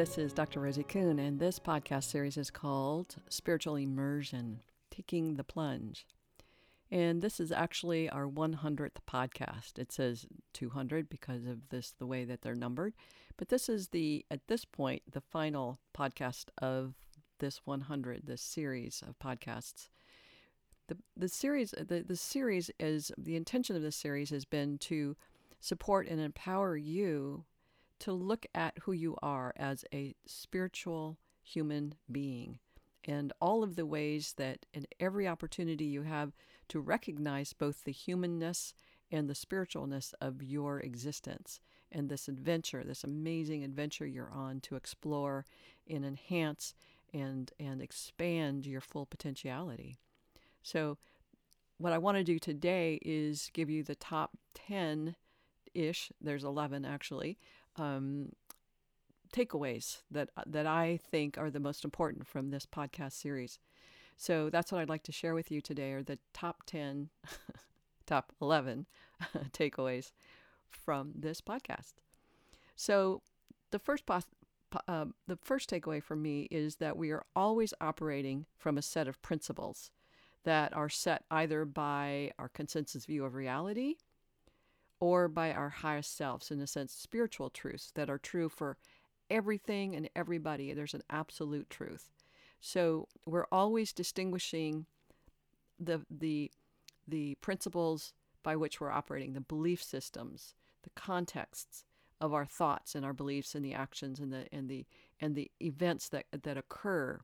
This is Dr. Rosie Kuhn, and this podcast series is called Spiritual Immersion Taking the Plunge. And this is actually our 100th podcast. It says 200 because of this, the way that they're numbered. But this is the, at this point, the final podcast of this 100, this series of podcasts. The, the series, the, the series is, the intention of this series has been to support and empower you to look at who you are as a spiritual human being and all of the ways that in every opportunity you have to recognize both the humanness and the spiritualness of your existence and this adventure, this amazing adventure you're on to explore and enhance and and expand your full potentiality. So what I want to do today is give you the top 10 ish, there's 11 actually, um, takeaways that that I think are the most important from this podcast series. So that's what I'd like to share with you today are the top 10 top 11 takeaways from this podcast. So the first pos- uh, the first takeaway for me is that we are always operating from a set of principles that are set either by our consensus view of reality or by our highest selves, in a sense, spiritual truths that are true for everything and everybody. There's an absolute truth. So we're always distinguishing the the the principles by which we're operating, the belief systems, the contexts of our thoughts and our beliefs and the actions and the and the and the events that that occur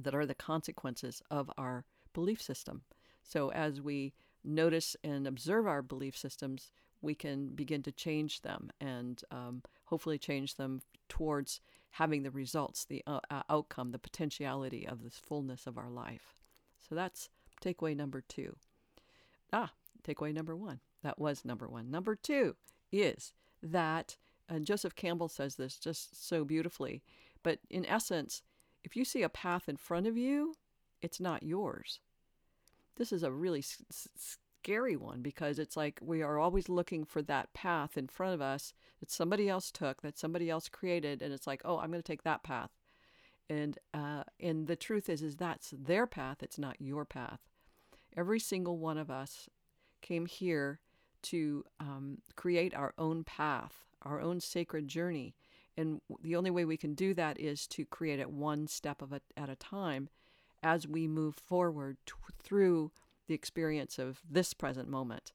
that are the consequences of our belief system. So as we notice and observe our belief systems, we can begin to change them and um, hopefully change them towards having the results, the uh, outcome, the potentiality of this fullness of our life. So that's takeaway number two. Ah, takeaway number one. That was number one. Number two is that, and Joseph Campbell says this just so beautifully, but in essence, if you see a path in front of you, it's not yours. This is a really s- scary one because it's like we are always looking for that path in front of us that somebody else took, that somebody else created, and it's like, oh, I'm going to take that path. And uh, and the truth is, is that's their path. It's not your path. Every single one of us came here to um, create our own path, our own sacred journey. And the only way we can do that is to create it one step of it at a time as we move forward t- through the experience of this present moment.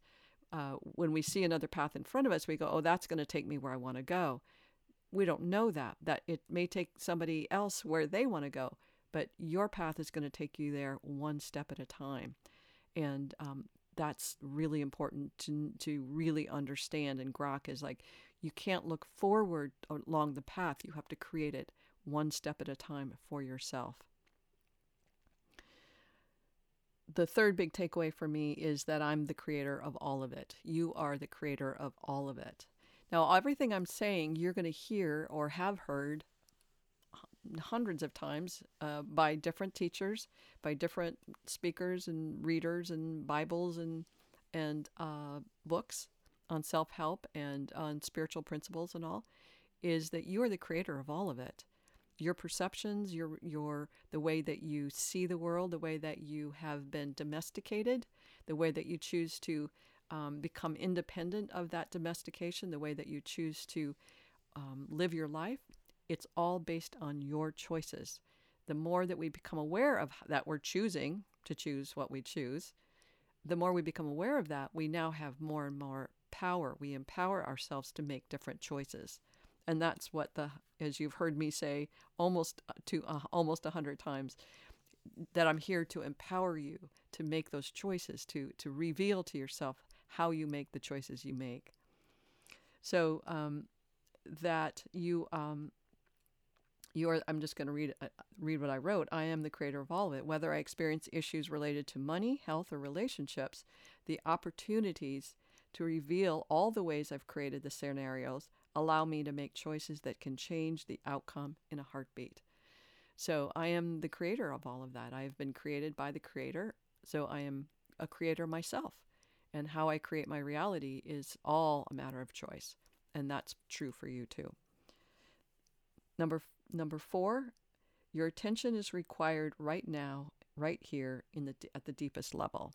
Uh, when we see another path in front of us, we go, oh, that's going to take me where I want to go. We don't know that, that it may take somebody else where they want to go, but your path is going to take you there one step at a time. And um, that's really important to, to really understand. And Grok is like, you can't look forward along the path, you have to create it one step at a time for yourself the third big takeaway for me is that I'm the creator of all of it. You are the creator of all of it. Now, everything I'm saying, you're going to hear or have heard hundreds of times uh, by different teachers, by different speakers and readers and Bibles and and uh, books on self help and on spiritual principles and all, is that you are the creator of all of it your perceptions, your your the way that you see the world, the way that you have been domesticated, the way that you choose to um, become independent of that domestication, the way that you choose to um, live your life, it's all based on your choices. The more that we become aware of that we're choosing to choose what we choose, the more we become aware of that, we now have more and more power. We empower ourselves to make different choices and that's what the as you've heard me say almost uh, to uh, almost a hundred times that I'm here to empower you to make those choices to to reveal to yourself how you make the choices you make. So um, that you um, you are i'm just going to read uh, read what i wrote. I am the creator of all of it. Whether i experience issues related to money health or relationships the opportunities to reveal all the ways i've created the scenarios allow me to make choices that can change the outcome in a heartbeat. So I am the creator of all of that. I have been created by the creator, so I am a creator myself. And how I create my reality is all a matter of choice. And that's true for you too. Number number 4, your attention is required right now, right here in the at the deepest level.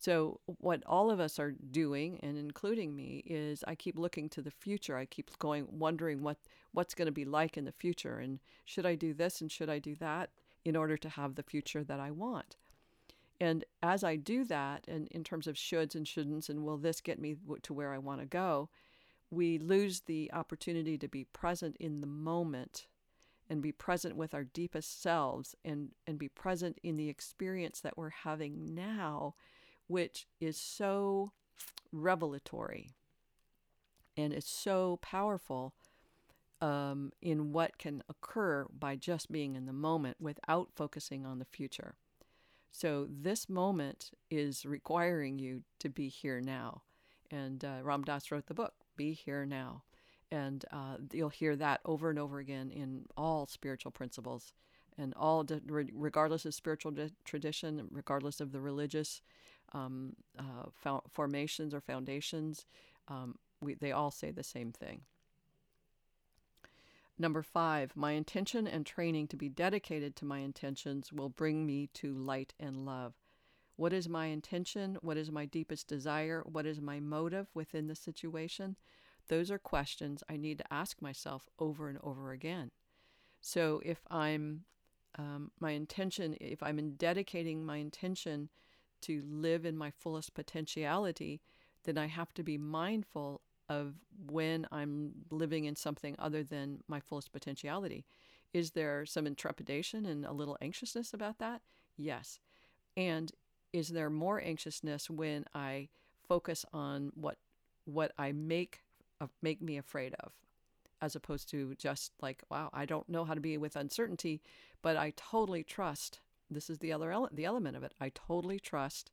So, what all of us are doing, and including me, is I keep looking to the future. I keep going, wondering what, what's going to be like in the future. And should I do this and should I do that in order to have the future that I want? And as I do that, and in terms of shoulds and shouldn'ts, and will this get me to where I want to go, we lose the opportunity to be present in the moment and be present with our deepest selves and, and be present in the experience that we're having now which is so revelatory and is so powerful um, in what can occur by just being in the moment without focusing on the future. So, this moment is requiring you to be here now. And uh, Ram Dass wrote the book, Be Here Now. And uh, you'll hear that over and over again in all spiritual principles and all, regardless of spiritual tradition, regardless of the religious um, uh, formations or foundations, um, we, they all say the same thing. Number five, my intention and training to be dedicated to my intentions will bring me to light and love. What is my intention? What is my deepest desire? What is my motive within the situation? Those are questions I need to ask myself over and over again. So if I'm um, my intention, if I'm dedicating my intention to live in my fullest potentiality, then I have to be mindful of when I'm living in something other than my fullest potentiality. Is there some intrepidation and a little anxiousness about that? Yes. And is there more anxiousness when I focus on what what I make uh, make me afraid of? as opposed to just like, wow, I don't know how to be with uncertainty, but I totally trust. This is the other ele- the element of it. I totally trust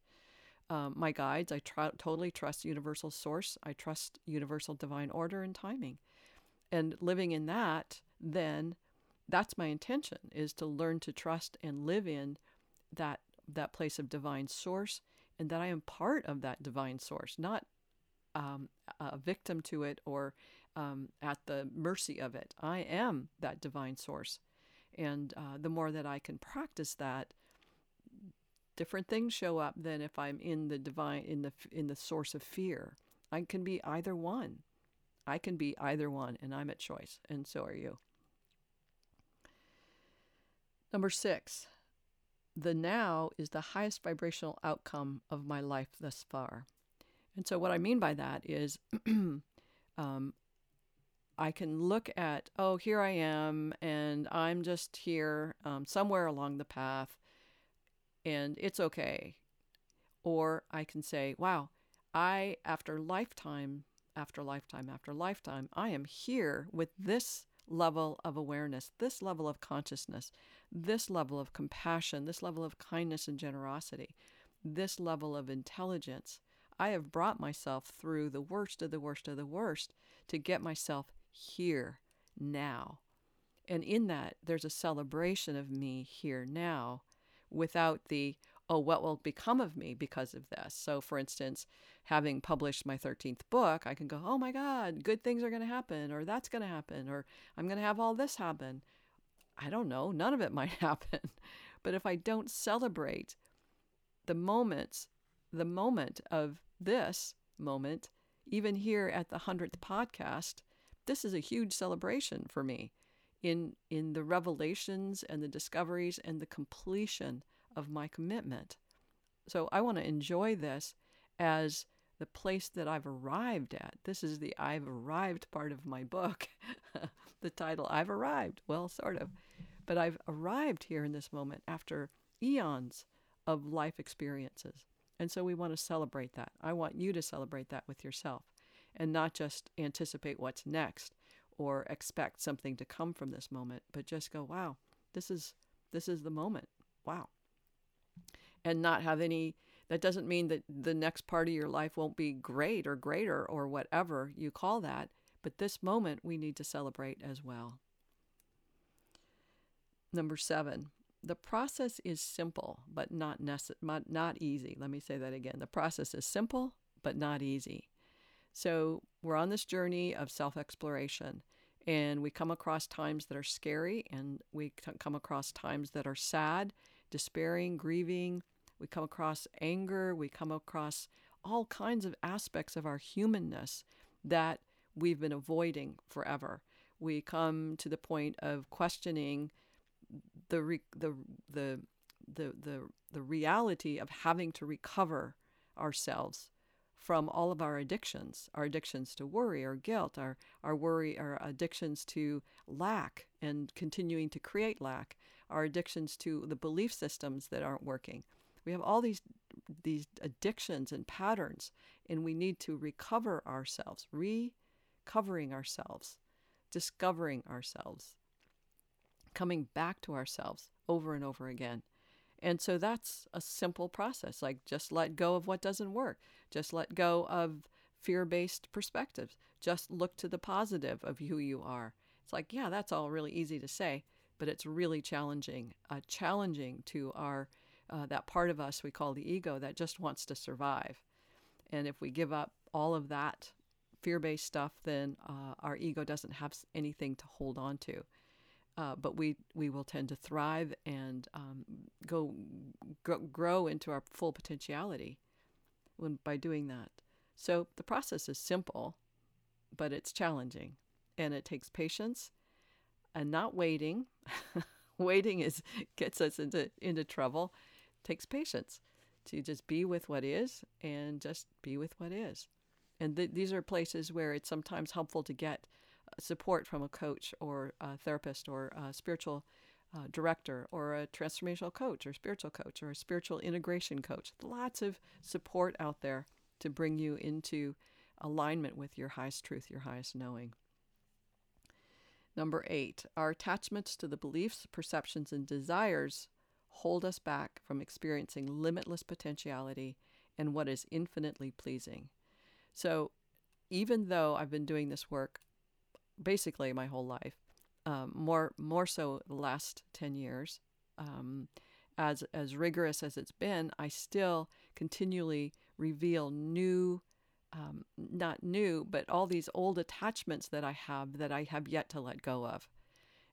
um, my guides. I tr- totally trust universal source. I trust universal divine order and timing. And living in that, then that's my intention is to learn to trust and live in that that place of divine source and that I am part of that divine source, not um, a victim to it or um, at the mercy of it. I am that divine source. And uh, the more that I can practice that, different things show up than if I'm in the divine, in the, in the source of fear. I can be either one. I can be either one, and I'm at choice, and so are you. Number six, the now is the highest vibrational outcome of my life thus far. And so, what I mean by that is um, I can look at, oh, here I am, and I'm just here um, somewhere along the path, and it's okay. Or I can say, wow, I, after lifetime, after lifetime, after lifetime, I am here with this level of awareness, this level of consciousness, this level of compassion, this level of kindness and generosity, this level of intelligence. I have brought myself through the worst of the worst of the worst to get myself here, now. And in that, there's a celebration of me here now without the, oh, what will become of me because of this? So, for instance, having published my 13th book, I can go, oh my God, good things are going to happen, or that's going to happen, or I'm going to have all this happen. I don't know, none of it might happen. but if I don't celebrate the moments, the moment of this moment, even here at the 100th podcast, this is a huge celebration for me in in the revelations and the discoveries and the completion of my commitment. So I want to enjoy this as the place that I've arrived at. This is the I've arrived part of my book. the title I've arrived. Well, sort of. But I've arrived here in this moment after eons of life experiences. And so we want to celebrate that. I want you to celebrate that with yourself and not just anticipate what's next or expect something to come from this moment, but just go, wow, this is this is the moment. Wow. And not have any that doesn't mean that the next part of your life won't be great or greater or whatever you call that, but this moment we need to celebrate as well. Number 7. The process is simple, but not nece- not, not easy. Let me say that again. The process is simple, but not easy. So we're on this journey of self exploration. And we come across times that are scary, and we come across times that are sad, despairing, grieving. We come across anger. We come across all kinds of aspects of our humanness that we've been avoiding forever. We come to the point of questioning the re- the the the the the reality of having to recover ourselves from all of our addictions, our addictions to worry or guilt, our, our worry, our addictions to lack and continuing to create lack, our addictions to the belief systems that aren't working. We have all these these addictions and patterns, and we need to recover ourselves, recovering ourselves, discovering ourselves, coming back to ourselves over and over again. And so that's a simple process. Like just let go of what doesn't work. Just let go of fear based perspectives. Just look to the positive of who you are. It's like, yeah, that's all really easy to say, but it's really challenging. Uh, challenging to our uh, that part of us we call the ego that just wants to survive. And if we give up all of that fear based stuff, then uh, our ego doesn't have anything to hold on to uh, but we we will tend to thrive and um, go grow, into our full potentiality when by doing that. So the process is simple, but it's challenging, and it takes patience and not waiting. waiting is gets us into into trouble. It takes patience to just be with what is and just be with what is. And th- these are places where it's sometimes helpful to get support from a coach or a therapist or a spiritual uh, director or a transformational coach or spiritual coach or a spiritual integration coach. Lots of support out there to bring you into alignment with your highest truth, your highest knowing. Number eight, our attachments to the beliefs, perceptions, and desires hold us back from experiencing limitless potentiality and what is infinitely pleasing. So, even though I've been doing this work basically my whole life, um, more more so the last ten years. Um, as as rigorous as it's been, I still continually reveal new, um, not new, but all these old attachments that I have that I have yet to let go of.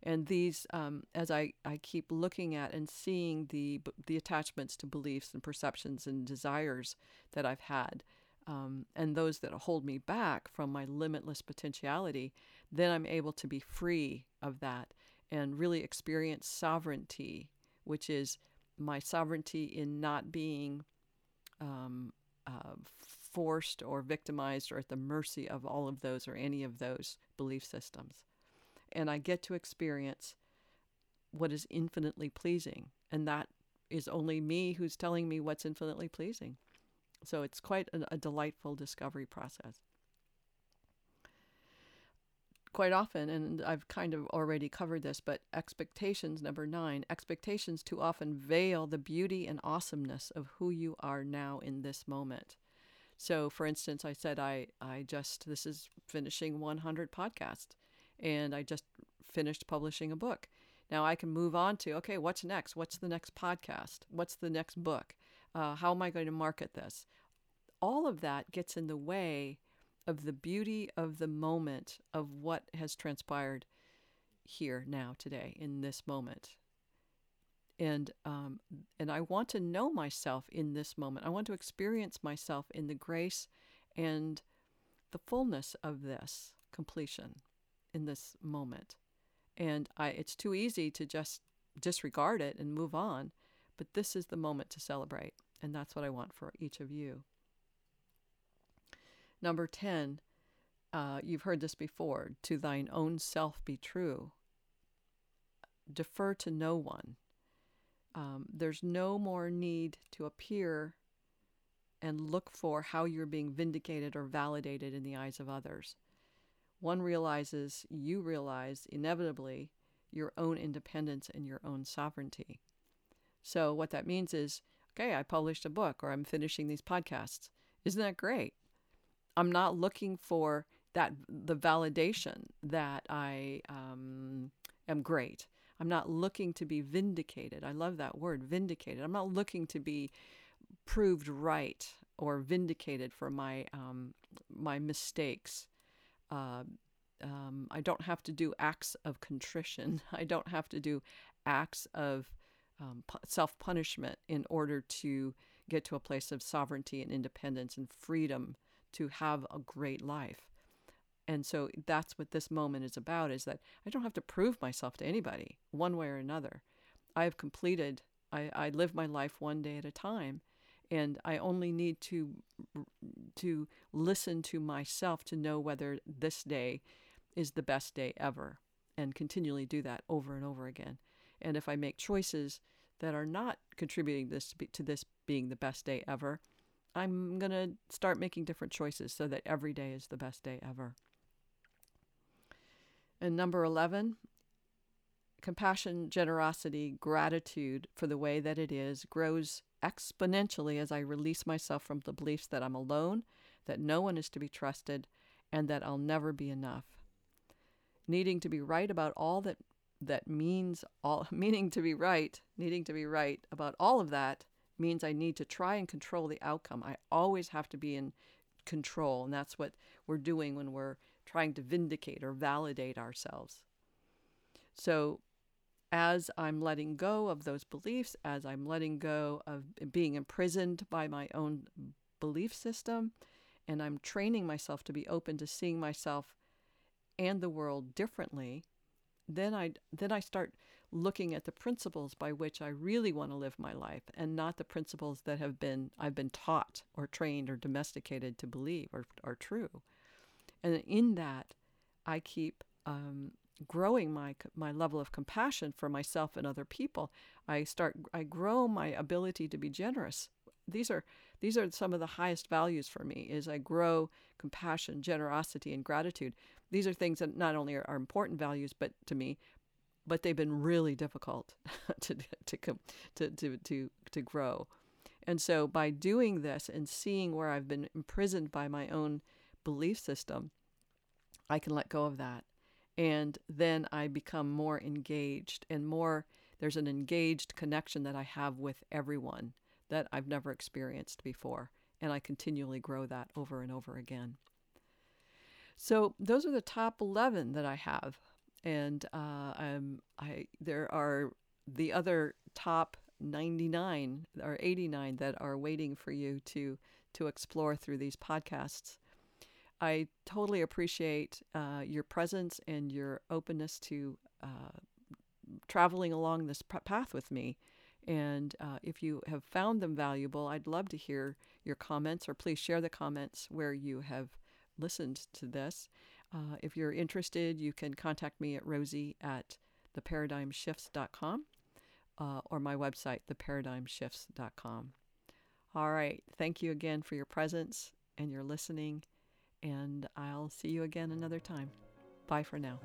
And these, um, as I, I keep looking at and seeing the the attachments to beliefs and perceptions and desires that I've had, um, and those that hold me back from my limitless potentiality, then I'm able to be free of that and really experience sovereignty, which is my sovereignty in not being um, uh, forced or victimized or at the mercy of all of those or any of those belief systems. And I get to experience what is infinitely pleasing. And that is only me who's telling me what's infinitely pleasing. So it's quite a, a delightful discovery process. Quite often, and I've kind of already covered this, but expectations, number nine, expectations too often veil the beauty and awesomeness of who you are now in this moment. So, for instance, I said I, I just, this is finishing 100 podcasts, and I just finished publishing a book. Now I can move on to, okay, what's next? What's the next podcast? What's the next book? Uh, how am I going to market this? All of that gets in the way of the beauty of the moment of what has transpired here now today in this moment and um, and I want to know myself in this moment. I want to experience myself in the grace and the fullness of this completion in this moment. And I, it's too easy to just disregard it and move on, but this is the moment to celebrate. And that's what I want for each of you. Number 10, uh, you've heard this before to thine own self be true. Defer to no one. Um, there's no more need to appear and look for how you're being vindicated or validated in the eyes of others. One realizes, you realize inevitably your own independence and your own sovereignty. So, what that means is okay, I published a book or I'm finishing these podcasts. Isn't that great? I'm not looking for that the validation that I um, am great. I'm not looking to be vindicated. I love that word, vindicated. I'm not looking to be proved right or vindicated for my um, my mistakes. Uh, um, I don't have to do acts of contrition. I don't have to do acts of um, self punishment in order to get to a place of sovereignty and independence and freedom to have a great life. And so that's what this moment is about is that I don't have to prove myself to anybody one way or another. I have completed, I, I live my life one day at a time and I only need to to listen to myself to know whether this day is the best day ever and continually do that over and over again. And if I make choices that are not contributing this to, this being the best day ever, I'm going to start making different choices so that every day is the best day ever. And number 11, compassion, generosity, gratitude for the way that it is grows exponentially as I release myself from the beliefs that I'm alone, that no one is to be trusted, and that I'll never be enough. Needing to be right about all that that means all meaning to be right, needing to be right about all of that means I need to try and control the outcome. I always have to be in control, and that's what we're doing when we're trying to vindicate or validate ourselves. So as I'm letting go of those beliefs, as I'm letting go of being imprisoned by my own belief system, and I'm training myself to be open to seeing myself and the world differently, then I then I start looking at the principles by which I really want to live my life and not the principles that have been I've been taught or trained or domesticated to believe are, are true. And in that, I keep um, growing my my level of compassion for myself and other people. I start I grow my ability to be generous. These are these are some of the highest values for me is I grow compassion, generosity and gratitude. These are things that not only are, are important values but to me, but they've been really difficult to to to to to to grow. And so by doing this and seeing where I've been imprisoned by my own belief system, I can let go of that and then I become more engaged and more there's an engaged connection that I have with everyone that I've never experienced before and I continually grow that over and over again. So those are the top 11 that I have and uh, I there are the other top 99 or 89 that are waiting for you to to explore through these podcasts. I totally appreciate uh, your presence and your openness to uh, traveling along this path with me. And uh, if you have found them valuable, I'd love to hear your comments, or please share the comments where you have listened to this. Uh, if you're interested, you can contact me at rosie at theparadigmshifts.com uh, or my website, theparadigmshifts.com. All right. Thank you again for your presence and your listening and I'll see you again another time. Bye for now.